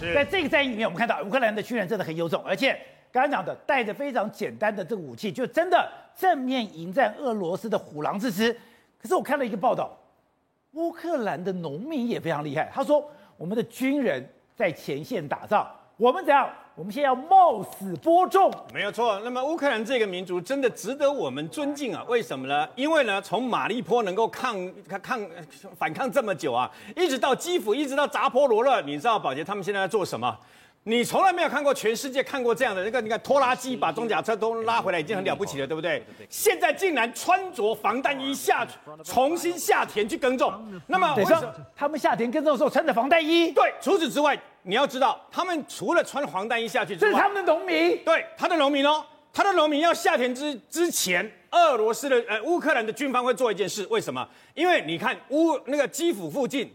在这个战役里面，我们看到乌克兰的军人真的很有种，而且刚刚讲的带着非常简单的这个武器，就真的正面迎战俄罗斯的虎狼之师。可是我看了一个报道，乌克兰的农民也非常厉害，他说我们的军人在前线打仗，我们怎样？我们现在要冒死播种，没有错。那么乌克兰这个民族真的值得我们尊敬啊！为什么呢？因为呢，从马利坡能够抗抗抗反抗这么久啊，一直到基辅，一直到扎波罗热，你知道宝杰他们现在在做什么？你从来没有看过全世界看过这样的那个，你看拖拉机把装甲车都拉回来，已经很了不起了，对不对？现在竟然穿着防弹衣下重新下田去耕种。那么，为什么他们下田耕种的时候穿着防弹衣？对，除此之外，你要知道，他们除了穿防弹衣下去之外，这是他们的农民。对，他的农民哦，他的农民要下田之之前，俄罗斯的呃乌克兰的军方会做一件事，为什么？因为你看乌那个基辅附近。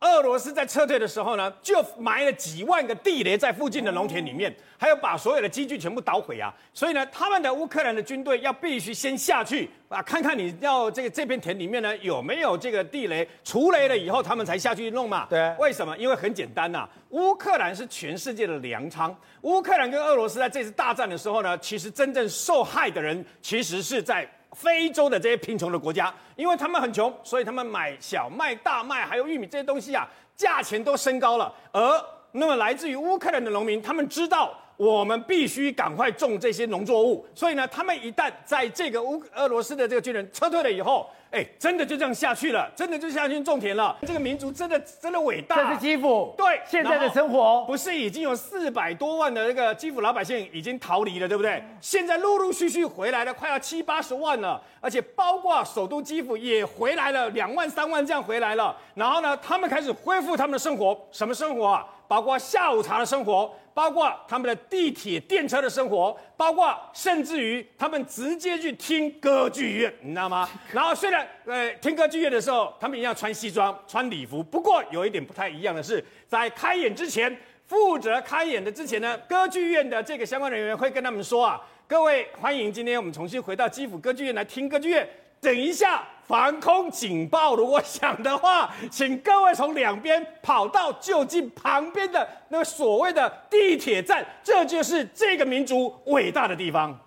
俄罗斯在撤退的时候呢，就埋了几万个地雷在附近的农田里面，还有把所有的机具全部捣毁啊！所以呢，他们的乌克兰的军队要必须先下去啊，看看你要这个这片田里面呢有没有这个地雷，除雷了以后，他们才下去弄嘛。对，为什么？因为很简单呐，乌克兰是全世界的粮仓，乌克兰跟俄罗斯在这次大战的时候呢，其实真正受害的人其实是在。非洲的这些贫穷的国家，因为他们很穷，所以他们买小麦、大麦还有玉米这些东西啊，价钱都升高了。而那么来自于乌克兰的农民，他们知道我们必须赶快种这些农作物，所以呢，他们一旦在这个乌俄罗斯的这个军人撤退了以后。哎，真的就这样下去了，真的就下去种田了。这个民族真的真的伟大。这是基辅，对，现在的生活不是已经有四百多万的那个基辅老百姓已经逃离了，对不对？现在陆陆续续回来了，快要七八十万了，而且包括首都基辅也回来了，两万三万这样回来了。然后呢，他们开始恢复他们的生活，什么生活啊？包括下午茶的生活，包括他们的地铁电车的生活，包括甚至于他们直接去听歌剧院，你知道吗？然后虽然呃听歌剧院的时候，他们一样穿西装、穿礼服，不过有一点不太一样的是，在开演之前，负责开演的之前呢，歌剧院的这个相关人员会跟他们说啊，各位欢迎今天我们重新回到基辅歌剧院来听歌剧院。等一下，防空警报如果响的话，请各位从两边跑到就近旁边的那个所谓的地铁站，这就是这个民族伟大的地方。